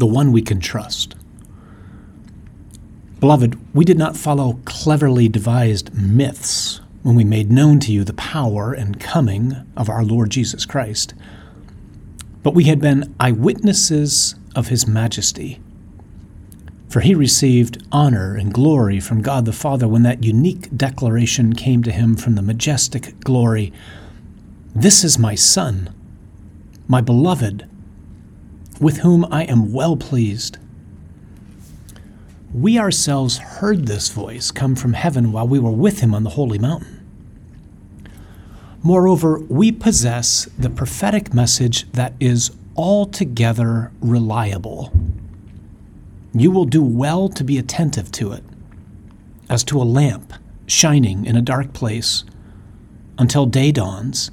the one we can trust. Beloved, we did not follow cleverly devised myths when we made known to you the power and coming of our Lord Jesus Christ, but we had been eyewitnesses of his majesty. For he received honor and glory from God the Father when that unique declaration came to him from the majestic glory This is my Son, my beloved, with whom I am well pleased. We ourselves heard this voice come from heaven while we were with him on the holy mountain. Moreover, we possess the prophetic message that is altogether reliable. You will do well to be attentive to it, as to a lamp shining in a dark place until day dawns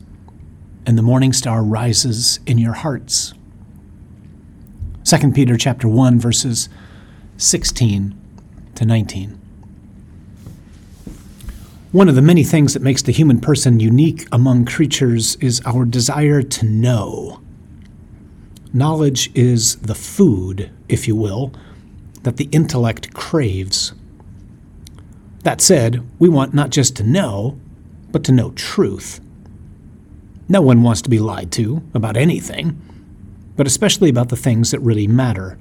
and the morning star rises in your hearts. 2 Peter chapter 1 verses 16 to 19. One of the many things that makes the human person unique among creatures is our desire to know. Knowledge is the food, if you will, that the intellect craves. That said, we want not just to know, but to know truth. No one wants to be lied to about anything, but especially about the things that really matter.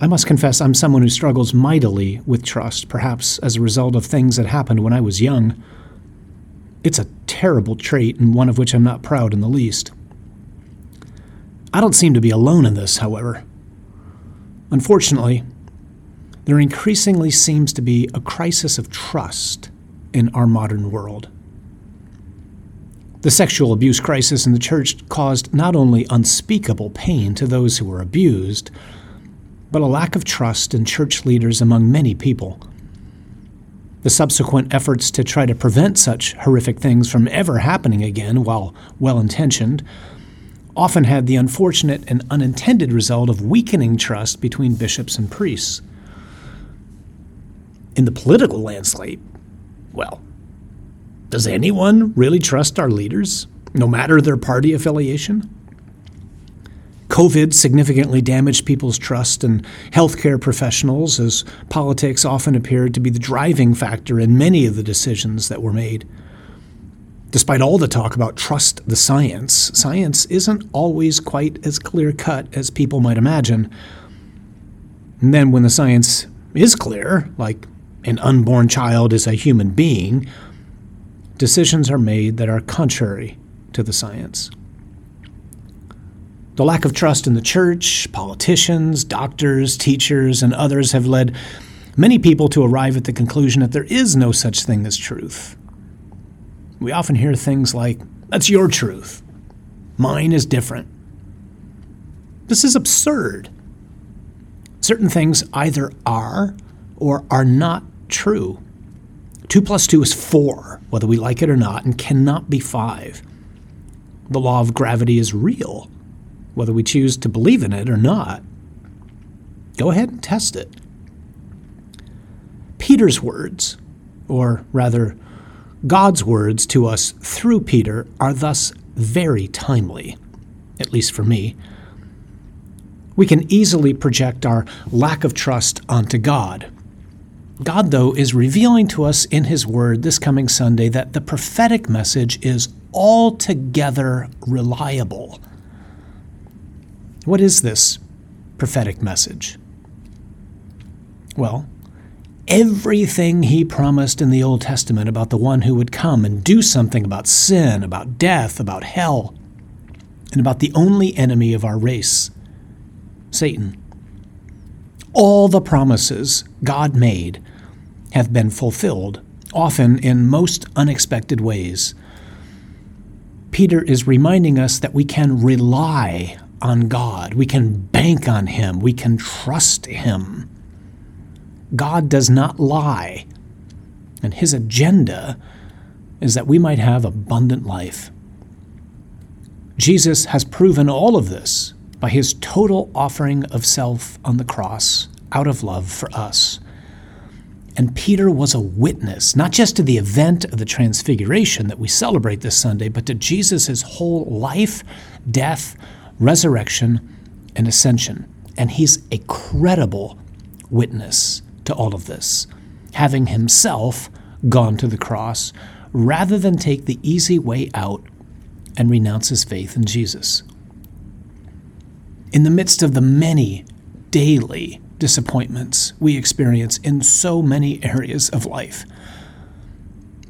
I must confess I'm someone who struggles mightily with trust, perhaps as a result of things that happened when I was young. It's a terrible trait, and one of which I'm not proud in the least. I don't seem to be alone in this, however. Unfortunately, there increasingly seems to be a crisis of trust in our modern world. The sexual abuse crisis in the church caused not only unspeakable pain to those who were abused, but a lack of trust in church leaders among many people. The subsequent efforts to try to prevent such horrific things from ever happening again, while well intentioned, often had the unfortunate and unintended result of weakening trust between bishops and priests. In the political landscape, well, does anyone really trust our leaders, no matter their party affiliation? COVID significantly damaged people's trust in healthcare professionals as politics often appeared to be the driving factor in many of the decisions that were made. Despite all the talk about trust the science, science isn't always quite as clear cut as people might imagine. And then, when the science is clear, like an unborn child is a human being, decisions are made that are contrary to the science. The lack of trust in the church, politicians, doctors, teachers, and others have led many people to arrive at the conclusion that there is no such thing as truth. We often hear things like, That's your truth. Mine is different. This is absurd. Certain things either are or are not true. Two plus two is four, whether we like it or not, and cannot be five. The law of gravity is real whether we choose to believe in it or not. Go ahead and test it. Peter's words, or rather, God's words to us through Peter, are thus very timely, at least for me. We can easily project our lack of trust onto God. God, though, is revealing to us in His Word this coming Sunday that the prophetic message is altogether reliable. What is this prophetic message? Well, everything he promised in the Old Testament about the one who would come and do something about sin, about death, about hell, and about the only enemy of our race, Satan. All the promises God made have been fulfilled, often in most unexpected ways. Peter is reminding us that we can rely on God. We can bank on Him. We can trust Him. God does not lie, and His agenda is that we might have abundant life. Jesus has proven all of this by His total offering of self on the cross out of love for us. And Peter was a witness, not just to the event of the Transfiguration that we celebrate this Sunday, but to Jesus' whole life, death, resurrection, and ascension. And he's a credible witness to all of this, having himself gone to the cross rather than take the easy way out and renounce his faith in Jesus. In the midst of the many daily disappointments we experience in so many areas of life,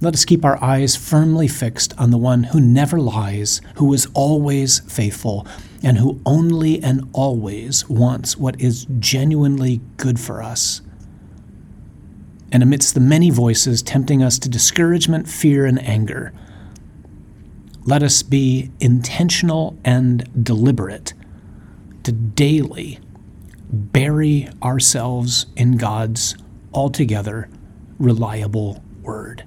let us keep our eyes firmly fixed on the one who never lies, who is always faithful, and who only and always wants what is genuinely good for us. And amidst the many voices tempting us to discouragement, fear, and anger, let us be intentional and deliberate to daily bury ourselves in God's altogether reliable word.